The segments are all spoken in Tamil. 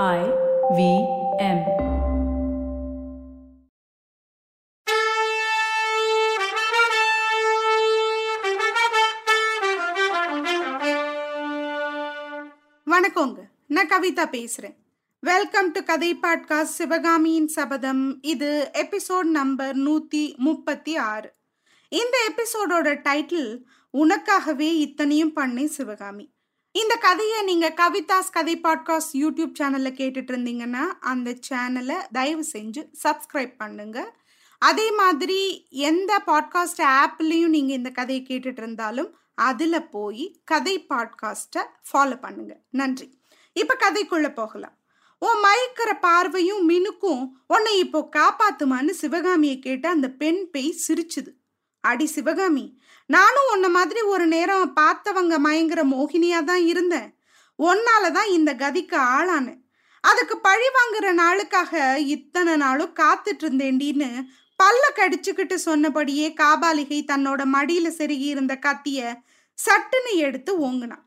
I V M. வணக்கங்க. நான் கவிதா பேசுறேன். வெல்கம் டு கதை பாட்காஸ்ட் சிவகாமியின் சபதம் இது எபிசோட் நம்பர் நூத்தி முப்பத்தி ஆறு. இந்த எபிசோடோட டைட்டில் உனக்காகவே இத்தனையும் பண்ணேன் சிவகாமி இந்த கதையை நீங்க கவிதாஸ் கதை பாட்காஸ்ட் யூடியூப் சேனல்ல கேட்டுட்டு இருந்தீங்கன்னா அந்த சேனலை தயவு செஞ்சு சப்ஸ்கிரைப் பண்ணுங்க. அதே மாதிரி எந்த பாட்காஸ்ட் ஆப்லேயும் நீங்கள் இந்த கதையை கேட்டுட்டு இருந்தாலும் அதில் போய் கதை பாட்காஸ்ட்டை ஃபாலோ பண்ணுங்க. நன்றி. இப்போ கதைக்குள்ளே போகலாம். உன் மயக்கிற பார்வையும் மினுக்கும் உன்னை இப்போ காப்பாத்துமான்னு சிவகாமியை கேட்டு அந்த பெண் பேய் சிரிச்சுது. அடி சிவகாமி நானும் உன்ன மாதிரி ஒரு நேரம் பார்த்தவங்க மயங்குற மோகினியா தான் இருந்தேன். ஒன்னால தான் இந்த கதிக்கு ஆளானேன். அதுக்கு பழி வாங்குற நாளுக்காக இத்தனை நாளும் காத்துட்டு இருந்தேண்டின்னு பல்ல கடிச்சுக்கிட்டு சொன்னபடியே காபாலிகை தன்னோட மடியில செருகி இருந்த கத்திய சட்டுன்னு எடுத்து ஓங்குனான்.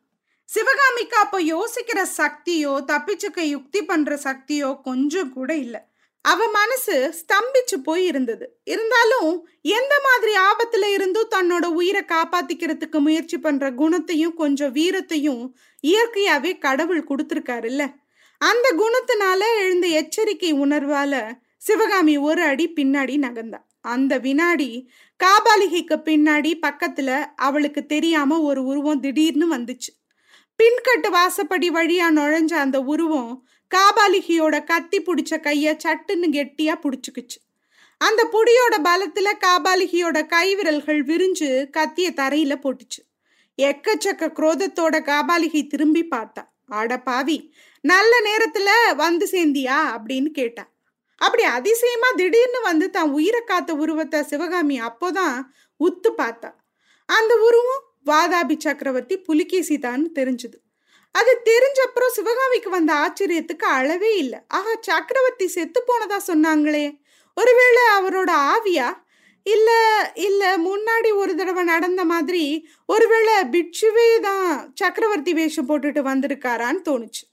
சிவகாமிக்கு அப்போ யோசிக்கிற சக்தியோ தப்பிச்சுக்க யுக்தி பண்ற சக்தியோ கொஞ்சம் கூட இல்லை. அவ மனசு ஸ்தம்பிச்சு போய் இருந்தது இருந்தாலும் எந்த மாதிரி ஆபத்துல இருந்தும் தன்னோட உயிரை காப்பாத்திக்கிறதுக்கு முயற்சி பண்ற குணத்தையும் கொஞ்சம் வீரத்தையும் இயற்கையாவே கடவுள் கொடுத்துருக்காருல்ல. அந்த குணத்தினால எழுந்த எச்சரிக்கை உணர்வால சிவகாமி ஒரு அடி பின்னாடி நகர்ந்தா. அந்த வினாடி காபாலிகைக்கு பின்னாடி பக்கத்துல அவளுக்கு தெரியாம ஒரு உருவம் திடீர்னு வந்துச்சு. பின்கட்டு வாசப்படி வழியா நுழைஞ்ச அந்த உருவம் காபாலிகையோட கத்தி பிடிச்ச கைய சட்டுன்னு கெட்டியா பிடிச்சுக்குச்சு. அந்த புடியோட பலத்துல காபாலிகியோட கை விரல்கள் விரிஞ்சு கத்திய தரையில போட்டுச்சு. எக்கச்சக்க குரோதத்தோட காபாலிகி திரும்பி பார்த்தா. ஆட பாவி நல்ல நேரத்துல வந்து சேர்ந்தியா அப்படின்னு கேட்டா. அப்படி அதிசயமா திடீர்னு வந்து தான் உயிரை காத்த உருவத்தை சிவகாமி அப்போதான் உத்து பார்த்தா. அந்த உருவம் வாதாபி சக்கரவர்த்தி புலிகேசி தான் தெரிஞ்சுது. அது தெரிஞ்சப்புறம் சிவகாமிக்கு வந்த ஆச்சரியத்துக்கு அளவே இல்லை. ஆஹா சக்கரவர்த்தி செத்து போனதா சொன்னாங்களே. ஒருவேளை அவரோட ஆவியா? இல்ல இல்ல முன்னாடி ஒரு தடவை நடந்த மாதிரி ஒருவேளை பிட்சுவே தான் சக்கரவர்த்தி வேஷம் போட்டுட்டு வந்திருக்காரான்னு தோணுச்சு.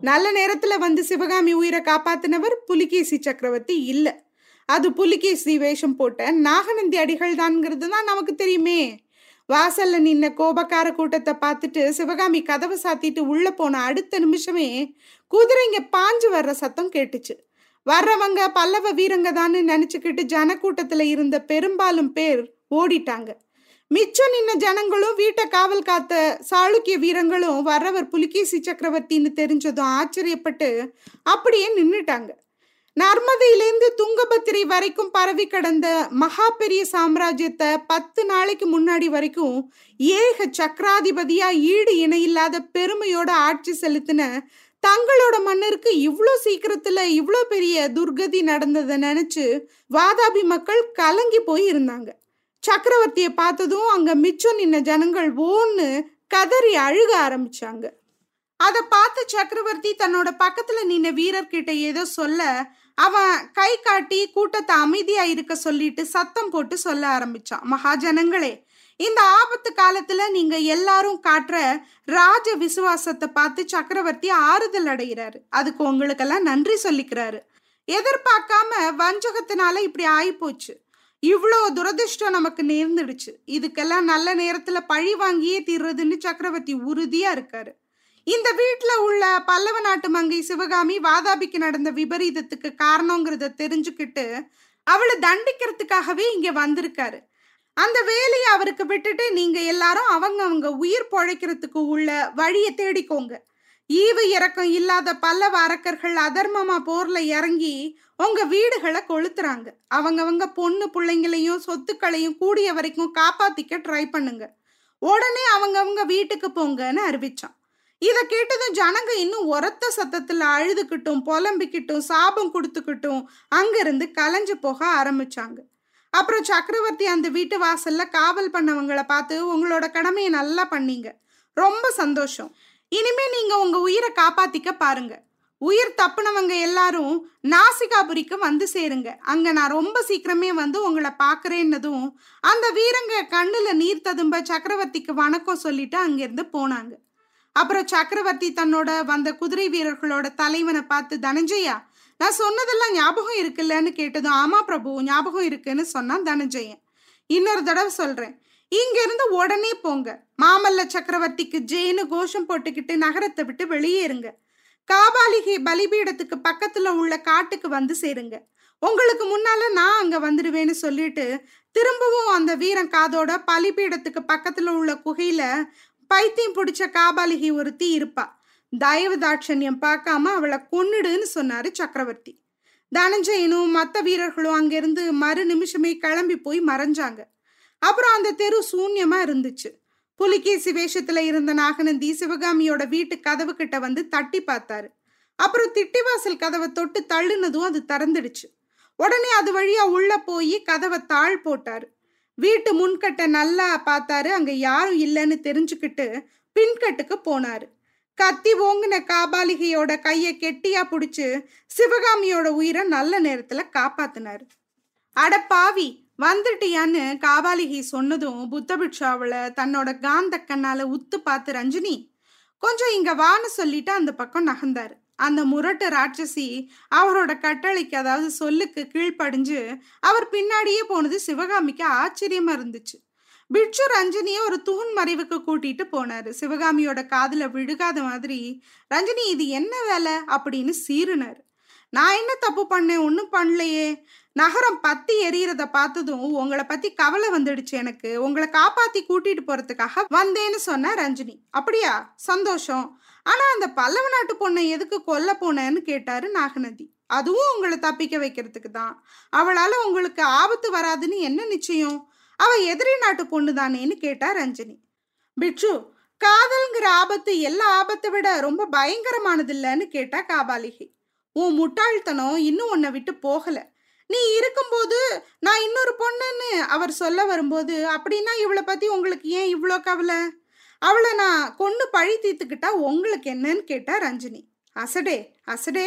நல்ல நேரத்துல வந்து சிவகாமி உயிரை காப்பாத்தினவர் புலிகேசி சக்கரவர்த்தி இல்ல. அது புலிகேசி வேஷம் போட்ட நாகநந்தி அடிகள் தான்ங்கிறது தான் நமக்கு தெரியுமே. வாசல்ல நின்ன கோபக்கார கூட்டத்தை பார்த்துட்டு சிவகாமி கதவை சாத்திட்டு உள்ள போன அடுத்த நிமிஷமே குதிரைங்க பாஞ்சு வர்ற சத்தம் கேட்டுச்சு. வர்றவங்க பல்லவ வீரங்க தான் நினைச்சுக்கிட்டு ஜனக்கூட்டத்துல இருந்த பெரும்பாலும் பேர் ஓடிட்டாங்க. மிச்சம் நின்ன ஜனங்களும் வீட்டை காவல் காத்த சாளுக்கிய வீரங்களும் வர்றவர் புலிகேசி சக்கரவர்த்தின்னு தெரிஞ்சதும் ஆச்சரியப்பட்டு அப்படியே நின்றுட்டாங்க நர்மதையிலேருந்து துங்கபத்திரி வரைக்கும் பரவி கடந்த மகா பெரிய சாம்ராஜ்யத்தை பத்து நாளைக்கு முன்னாடி வரைக்கும் ஏக சக்கராதிபதியா ஈடு இணையில்லாத பெருமையோட ஆட்சி செலுத்தின தங்களோட மன்னருக்கு இவ்வளோ சீக்கிரத்துல இவ்வளோ பெரிய துர்கதி நடந்ததை நினைச்சு வாதாபி மக்கள் கலங்கி போய் இருந்தாங்க. சக்கரவர்த்தியை பார்த்ததும் அங்க மிச்சம் நின்ன ஜனங்கள் ஓன்னு கதறி அழுக ஆரம்பிச்சாங்க. அதை பார்த்து சக்கரவர்த்தி தன்னோட பக்கத்துல நின்ன வீரர்கிட்ட ஏதோ சொல்ல அவன் கை காட்டி கூட்டத்தை அமைதியா இருக்க சொல்லிட்டு சத்தம் போட்டு சொல்ல ஆரம்பிச்சான். மகாஜனங்களே இந்த ஆபத்து காலத்துல நீங்க எல்லாரும் காட்டுற ராஜ விசுவாசத்தை பார்த்து சக்கரவர்த்தி ஆறுதல் அடைகிறாரு. அதுக்கு உங்களுக்கெல்லாம் நன்றி சொல்லிக்கிறாரு. எதிர்பார்க்காம வஞ்சகத்தினால இப்படி ஆயிப்போச்சு. இவ்வளோ துரதிருஷ்டம் நமக்கு நேர்ந்துடுச்சு. இதுக்கெல்லாம் நல்ல நேரத்துல பழி வாங்கியே தீர்றதுன்னு சக்கரவர்த்தி உறுதியா இருக்காரு. இந்த வீட்டில் உள்ள பல்லவ நாட்டு மங்கை சிவகாமி வாதாபிக்கு நடந்த விபரீதத்துக்கு காரணங்கிறத தெரிஞ்சுக்கிட்டு அவளை தண்டிக்கிறதுக்காகவே இங்கே வந்திருக்காரு. அந்த வேலையை அவருக்கு விட்டுட்டு நீங்க எல்லாரும் அவங்க அவங்க உயிர் பொழைக்கிறதுக்கு உள்ள வழியை தேடிக்கோங்க. ஈவு இறக்கம் இல்லாத பல்லவ அரக்கர்கள் அதர்மமா போர்ல இறங்கி உங்க வீடுகளை கொளுத்துறாங்க. அவங்கவங்க பொண்ணு பிள்ளைங்களையும் சொத்துக்களையும் கூடிய வரைக்கும் காப்பாத்திக்க ட்ரை பண்ணுங்க. உடனே அவங்கவங்க வீட்டுக்கு போங்கன்னு அறிவிச்சான். இதை கேட்டதும் ஜனங்க இன்னும் உரத்த சத்தத்துல அழுதுகிட்டும் புலம்பிக்கிட்டும் சாபம் கொடுத்துக்கிட்டும் அங்கிருந்து கலைஞ்சு போக ஆரம்பிச்சாங்க. அப்புறம் சக்கரவர்த்தி அந்த வீட்டு வாசல்ல காவல் பண்ணவங்களை பார்த்து உங்களோட கடமையை நல்லா பண்ணீங்க. ரொம்ப சந்தோஷம். இனிமே நீங்க உங்க உயிரை காப்பாத்திக்க பாருங்க. உயிர் தப்புனவங்க எல்லாரும் நாசிகாபுரிக்கு வந்து சேருங்க. அங்க நான் ரொம்ப சீக்கிரமே வந்து உங்களை பாக்குறேன்னதும் அந்த வீரங்க கண்ணுல நீர் ததும்ப சக்கரவர்த்திக்கு வணக்கம் சொல்லிட்டு அங்கிருந்து போனாங்க. அப்புறம் சக்கரவர்த்தி தன்னோட வந்த குதிரை வீரர்களோட தலைவனை பார்த்து தனஞ்சயா நான் சொன்னதெல்லாம் ஞாபகம் இருக்குல்லன்னு கேட்டதும் ஆமா பிரபு ஞாபகம் இருக்குன்னு சொன்னான் தனஞ்சயன் இன்னொரு தடவை சொல்றேன். இங்க இருந்து உடனே போங்க. மாமல்ல சக்கரவர்த்திக்கு ஜெயின்னு கோஷம் போட்டுக்கிட்டு நகரத்தை விட்டு வெளியேறுங்க காபாலிகை பலிபீடத்துக்கு பக்கத்துல உள்ள காட்டுக்கு வந்து சேருங்க. உங்களுக்கு முன்னால நான் அங்க வந்துடுவேன்னு சொல்லிட்டு திரும்பவும் அந்த வீரன் காதோட பலிபீடத்துக்கு பக்கத்துல உள்ள குகையில பைத்தியம் பிடிச்ச காபாலிகை ஒருத்தி இருப்பா. தயவு தாட்சண்யம் பார்க்காம அவளை கொன்னுடுன்னு சொன்னாரு சக்கரவர்த்தி. தனஞ்சயனும் மற்ற வீரர்களும் அங்கிருந்து மறு நிமிஷமே கிளம்பி போய் மறைஞ்சாங்க. அப்புறம் அந்த தெரு சூன்யமா இருந்துச்சு. புலிகேசி வேஷத்துல இருந்த நாகநந்தி சிவகாமியோட வீட்டு கதவு கிட்ட வந்து தட்டி பார்த்தாரு. அப்புறம் திட்டிவாசல் கதவை தொட்டு தள்ளுனதும் அது திறந்துடுச்சு. உடனே அது வழியா உள்ள போய் கதவை தாழ் போட்டாரு. வீட்டு முன்கட்டை நல்லா பார்த்தாரு. அங்க யாரும் இல்லைன்னு தெரிஞ்சுக்கிட்டு பின்கட்டுக்கு போனாரு. கத்தி ஓங்கின காபாலிகையோட கையை கெட்டியா புடிச்சு சிவகாமியோட உயிரை நல்ல நேரத்துல காப்பாத்தினாரு. அட பாவி வந்துட்டியான்னு காபாலிகை சொன்னதும் புத்தபிட்சா அவளை தன்னோட காந்த கண்ணால உத்து பார்த்து ரஞ்சினி கொஞ்சம் இங்க வான்னு சொல்லிட்டு அந்த பக்கம் நகர்ந்தாரு. அந்த முரட்டு ராட்சசி அவரோட கட்டளைக்கு அதாவது சொல்லுக்கு கீழ்ப்படிஞ்சு அவர் பின்னாடியே போனது சிவகாமிக்கு ஆச்சரியமா இருந்துச்சு. பிட்சு ரஞ்சினியை ஒரு தூண் மறைவுக்கு கூட்டிட்டு போனாரு. சிவகாமியோட காதுல விழுகாத மாதிரி ரஞ்சனி இது என்ன வேலை? அப்படின்னு சீருனார் நான் என்ன தப்பு பண்ணேன்? ஒன்றும் பண்ணலையே. நகரம் பத்தி எரியறத பார்த்ததும் உங்களை பத்தி கவலை வந்துடுச்சு எனக்கு. உங்களை காப்பாத்தி கூட்டிட்டு போறதுக்காக வந்தேன்னு சொன்ன ரஞ்சினி. அப்படியா? சந்தோஷம். ஆனா அந்த பல்லவ நாட்டு பொண்ணை எதுக்கு கொல்ல போனேன்னு கேட்டாரு நாகநதி. அதுவும் உங்களை தப்பிக்க வைக்கிறதுக்கு தான். அவளால உங்களுக்கு ஆபத்து வராதுன்னு என்ன நிச்சயம்? அவ எதிரி நாட்டு பொண்ணு தானேன்னு கேட்டா ரஞ்சினி பிட்சு காதல்ங்கிற ஆபத்து எல்லா ஆபத்தை விட ரொம்ப பயங்கரமானது இல்லைன்னு கேட்டா காபாலிகை. உன் முட்டாள்தனம் இன்னும் உன்னை விட்டு போகல. நீ இருக்கும்போது நான் இன்னொரு பொண்ணுன்னு அவர் சொல்ல வரும்போது அப்படின்னா இவளை பத்தி உங்களுக்கு ஏன் இவ்வளோ கவலை? அவளை நான் கொன்று பழி தீர்த்துக்கிட்டா உங்களுக்கு என்னன்னு கேட்டா ரஞ்சினி. அசடே அசடே.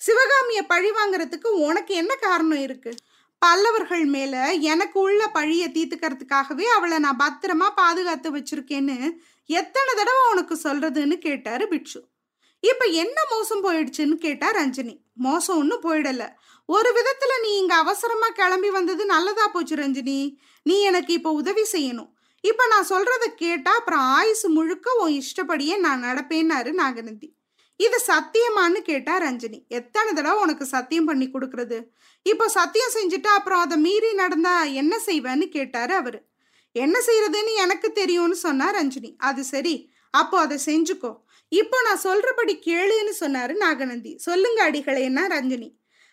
சிவகாமிய பழி வாங்குறதுக்கு உனக்கு என்ன காரணம் இருக்கு? பல்லவர்கள் மேல எனக்கு உள்ள பழிய தீர்த்துக்கிறதுக்காகவே அவளை நான் பத்திரமா பாதுகாத்து வச்சிருக்கேன்னு எத்தனை தடவை உனக்கு சொல்றதுன்னு கேட்டாரு பிட்சு இப்ப என்ன மோசம் போயிடுச்சுன்னு கேட்டா ரஞ்சினி. மோசம் ஒன்றும் போயிடல. ஒரு விதத்துல நீ இங்க அவசரமா கிளம்பி வந்தது நல்லதா போச்சு ரஞ்சினி. நீ எனக்கு இப்ப உதவி செய்யணும். இப்ப நான் சொல்றத கேட்டா அப்புறம் ஆயுசு முழுக்க உன் இஷ்டப்படியே நான் நடப்பேன்னாரு நாகநந்தி. இது சத்தியமான்னு கேட்டா ரஞ்சினி. எத்தனை தடவை உனக்கு சத்தியம் பண்ணி கொடுக்கறது? இப்போ சத்தியம் செஞ்சுட்டா அப்புறம் அதை மீறி நடந்தா என்ன செய்வேன்னு கேட்டாரு அவரு. என்ன செய்யறதுன்னு எனக்கு தெரியும்னு சொன்னா ரஞ்சினி. அது சரி அப்போ அதை செஞ்சுக்கோ. இப்போ நான் சொல்றபடி கேளுன்னு சொன்னாரு நாகநந்தி. சொல்லுங்க அடிகளேன்னா ரஞ்சினி.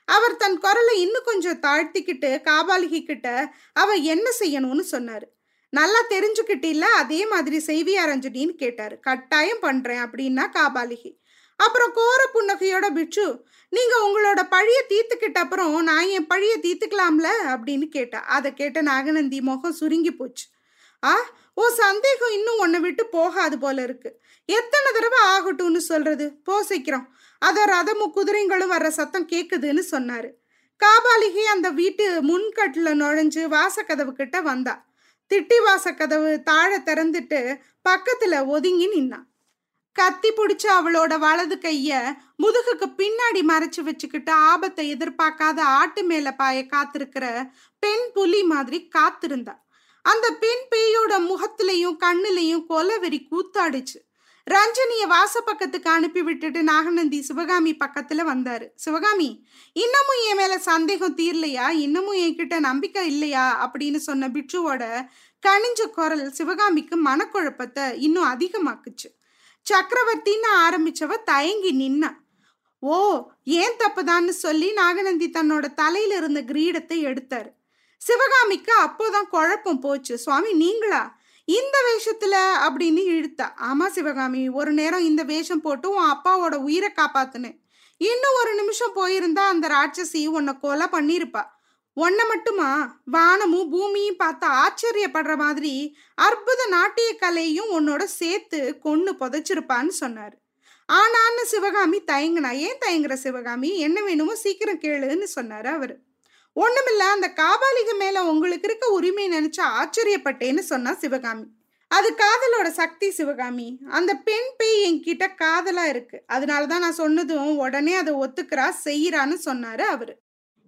அவர் தன் குரலை இன்னும் கொஞ்சம் தாழ்த்திக்கிட்டு காபாலிகிட்ட அவ என்ன செய்யணும்னு சொன்னாரு. நல்லா தெரிஞ்சுக்கிட்டில்ல? அதே மாதிரி செய்வியா ரஞ்சினின்னு கேட்டாரு. கட்டாயம் பண்றேன் அப்படின்னா காபாலிகி. அப்புறம் கோர புன்னகையோட பிட்சு நீங்க உங்களோட பழிய தீர்த்துக்கிட்ட அப்புறம் நான் என் பழிய தீர்த்துக்கலாம்ல? அப்படின்னு கேட்டா. அதை கேட்ட நாகநந்தி முகம் சுருங்கி போச்சு. ஆ ஓ சந்தேகம் இன்னும் உன்னை விட்டு போகாது போல இருக்கு. எத்தனை தடவை ஆகட்டும்னு சொல்றது? போ சீக்கிரம் அத ரதமும் குதிரைங்களும் வர்ற சத்தம் கேக்குதுன்னு சொன்னாரு. காபாலிகி அந்த வீட்டு முன்கட்டுல நுழைஞ்சு வாசக்கதவு கிட்ட வந்தா. திட்டிவாச கதவு தாழ திறந்துட்டு பக்கத்துல ஒதுங்கி நின்னான் கத்தி பிடிச்ச அவளோட வலது கைய முதுகுக்கு பின்னாடி மறைச்சு வச்சுக்கிட்டு ஆபத்தை எதிர்பார்க்காத ஆட்டு மேல பாய காத்திருக்கிற பெண் புலி மாதிரி காத்திருந்தா. அந்த பெண் பேயோட முகத்திலையும் கண்ணுலையும் கொலவெறி கூத்தாடுச்சு. ரஞ்சனிய வாசப்பக்கத்துக்கு அனுப்பி விட்டுட்டு நாகநந்தி சிவகாமி பக்கத்துல வந்தாரு. சிவகாமி இன்னமும் என் மேல சந்தேகம் தீரலையா? இன்னமும் என்கிட்ட நம்பிக்கை இல்லையா? அப்படின்னு சொன்ன பிட்சுவோட கனிஞ்ச குரல் சிவகாமிக்கு மனக்குழப்பத்தை இன்னும் அதிகமாக்குச்சு. சக்கரவர்த்தின்னு ஆரம்பிச்சவ தயங்கி நின்னா ஓ ஏன் தப்புதான்னு சொல்லி நாகநந்தி தன்னோட தலையில இருந்த கிரீடத்தை எடுத்தாரு. சிவகாமிக்கு அப்போதான் குழப்பம் போச்சு. சுவாமி நீங்களா? இந்த வேஷத்துல அப்படின்னு இழுத்தா. ஆமா சிவகாமி ஒரு நேரம் இந்த வேஷம் போட்டு உன் அப்பாவோட உயிரை காப்பாத்துனேன். இன்னும் ஒரு நிமிஷம் போயிருந்தா அந்த ராட்சசி உன்னை கொலை பண்ணிருப்பா உன்னை மட்டுமா? வானமும் பூமியும் பார்த்து ஆச்சரியப்படுற மாதிரி அற்புத நாட்டிய கலையும் உன்னோட சேர்த்து கொன்று புதைச்சிருப்பான்னு சொன்னாரு. ஆனான்னு சிவகாமி தயங்கினா ஏன் தயங்குற சிவகாமி? என்ன வேணுமோ சீக்கிரம் கேளுன்னு சொன்னாரு அவரு. ஒண்ணுமில்ல அந்த காபாலிக மேல உங்களுக்கு இருக்க உரிமை நினைச்சு ஆச்சரியப்பட்டேன்னு சொன்னா சிவகாமி. அது காதலோட சக்தி சிவகாமி. அந்த பெண் பேய் என்கிட்ட காதலா இருக்கு. அதனாலதான் நான் சொன்னதும் உடனே அதை ஒத்துக்கிறா செய்யறான்னு சொன்னாரு அவரு.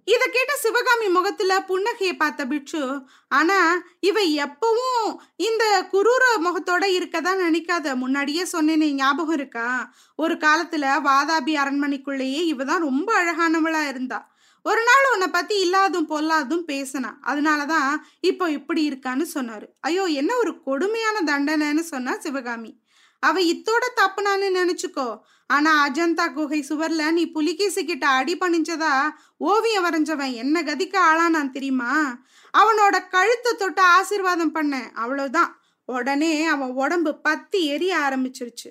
இத கேட்ட சிவகாமி முகத்துல புன்னகையை பார்த்த பிட்சு ஆனா இவ எப்பவும் இந்த குரூர முகத்தோட இருக்கதா நினைக்காத. முன்னாடியே சொன்னேனே ஞாபகம் இருக்கா? ஒரு காலத்துல வாதாபி அரண்மனைக்குள்ளேயே இவ தான் ரொம்ப அழகானவளா இருந்தா. ஒரு நாள் உன்னை பத்தி இல்லாதும் பொல்லாதும் பேசினா. அதனாலதான் இப்போ இப்படி இருக்கான்னு சொன்னாரு. ஐயோ என்ன ஒரு கொடுமையான தண்டனைன்னு சொன்னா சிவகாமி. அவ இத்தோட தப்புனான்னு நினைச்சுக்கோ. ஆனா அஜந்தா குகை சுவர்ல நீ புலிகேசி கிட்ட அடி பணிஞ்சதா ஓவியம் வரைஞ்சவன் என்ன கதிக்க ஆளானான் தெரியுமா? அவனோட கழுத்தை தொட்டு ஆசிர்வாதம் பண்ண அவ்வளவுதான். உடனே அவன் உடம்பு பத்தி எரிய ஆரம்பிச்சிருச்சு.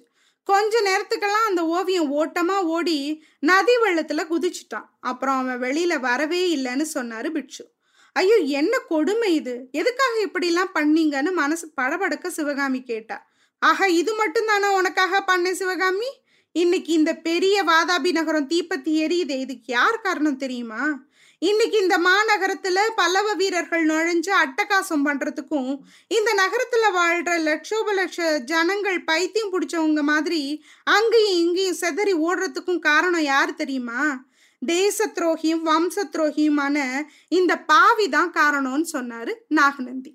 கொஞ்ச நேரத்துக்கெல்லாம் அந்த ஓவியம் ஓட்டமா ஓடி நதி வெள்ளத்துல குதிச்சுட்டான். அப்புறம் அவன் வெளியில வரவே இல்லைன்னு சொன்னாரு பிட்சு ஐயோ என்ன கொடுமை இது? எதுக்காக இப்படிலாம் பண்ணீங்கன்னு மனசு படபடக்க சிவகாமி கேட்டா. ஆஹா இது மட்டும் தானே உனக்காக பண்ணேன் சிவகாமி? இன்னைக்கு இந்த பெரிய வாதாபி நகரம் தீப்பத்தி எரியுதே இதுக்கு யார் காரணம் தெரியுமா? இன்னைக்கு இந்த மாநகரத்துல பல்லவ வீரர்கள் நுழைஞ்சு அட்டகாசம் பண்றதுக்கும் இந்த நகரத்துல வாழ்ற லட்சோப லட்ச ஜனங்கள் பைத்தியம் பிடிச்சவங்க மாதிரி அங்கேயும் இங்கேயும் செதறி ஓடுறதுக்கும் காரணம் யார் தெரியுமா? தேச துரோகியும் வம்ச துரோகியுமான இந்த பாவி தான் காரணம்னு சொன்னாரு நாகநந்தி.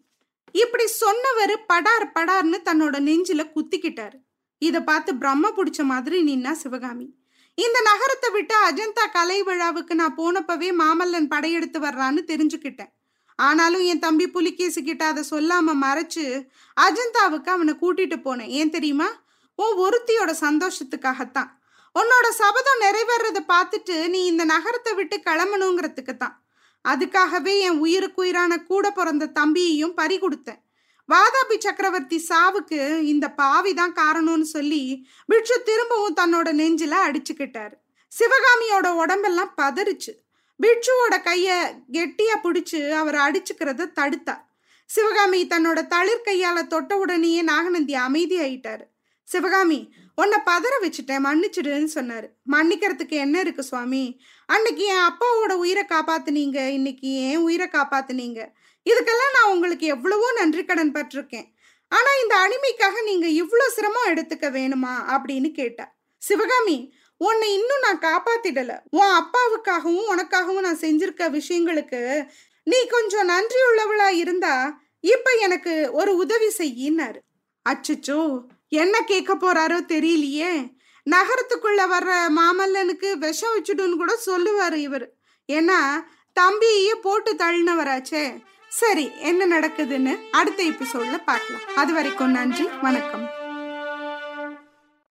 இப்படி சொன்னவர் படார் படார்னு தன்னோட நெஞ்சில குத்திக்கிட்டாரு. இதை பார்த்து பிரம்ம பிடிச்ச மாதிரி நின்னா சிவகாமி. இந்த நகரத்தை விட்டு அஜந்தா கலை விழாவுக்கு நான் போனப்பவே மாமல்லன் படையெடுத்து வர்றான்னு தெரிஞ்சுக்கிட்டேன். ஆனாலும் என் தம்பி புலிகேசி கிட்ட அதை சொல்லாம மறைச்சு அஜந்தாவுக்கு அவனை கூட்டிட்டு போனேன். ஏன் தெரியுமா? உன் ஒருத்தியோட சந்தோஷத்துக்காகத்தான். உன்னோட சபதம் நிறைவேறத பார்த்துட்டு நீ இந்த நகரத்தை விட்டு கிளம்பணுங்கிறதுக்கு தான் அதுக்காகவே என் உயிருக்கு உயிரான கூட பிறந்த தம்பியையும் பறி கொடுத்தேன். வாதாபி சக்கரவர்த்தி சாவுக்கு இந்த பாவி தான் காரணம்னு சொல்லி பிட்சு திரும்பவும் தன்னோட நெஞ்சில அடிச்சுக்கிட்டாரு. சிவகாமியோட உடம்பெல்லாம் பதறிச்சு. பிட்சுவோட கைய கெட்டியா பிடிச்சு அவர் அடிச்சுக்கிறத தடுத்தா. சிவகாமி தன்னோட தளிர் கையால தொட்ட உடனேயே நாகநந்தி அமைதி ஆயிட்டாரு சிவகாமி உன்னை பதற வச்சுட்டேன் மன்னிச்சிடுன்னு சொன்னாரு. மன்னிக்கிறதுக்கு என்ன இருக்கு சுவாமி? அன்னைக்கு என் அப்பாவோட உயிரை காப்பாத்துனீங்க இன்னைக்கு ஏன் உயிரை காப்பாத்துனீங்க. இதுக்கெல்லாம் நான் உங்களுக்கு எவ்வளவோ நன்றி கடன் பட்டிருக்கேன். ஆனா இந்த அடிமைக்காக நீங்க இவ்வளோ சிரமம் எடுத்துக்க வேணுமா? அப்படின்னு கேட்டா சிவகாமி உன்னை இன்னும் நான் காப்பாத்திடல. உன் அப்பாவுக்காகவும் உனக்காகவும் நான் செஞ்சிருக்க விஷயங்களுக்கு நீ கொஞ்சம் நன்றி உள்ளவளா இருந்தா இப்ப எனக்கு ஒரு உதவி செய்யினாரு அச்சச்சோ! என்ன கேட்க போறாரோ தெரியலையே. நகரத்துக்குள்ள வர்ற மாமல்லனுக்கு விஷம் வச்சுடுன்னு கூட சொல்லுவாரு இவர். ஏன்னா தம்பியே போட்டு தள்ளினவராச்சே. சரி என்ன நடக்குதுன்னு அடுத்த எபிசோட்ல பார்க்கலாம். அது வரைக்கும் நன்றி வணக்கம்.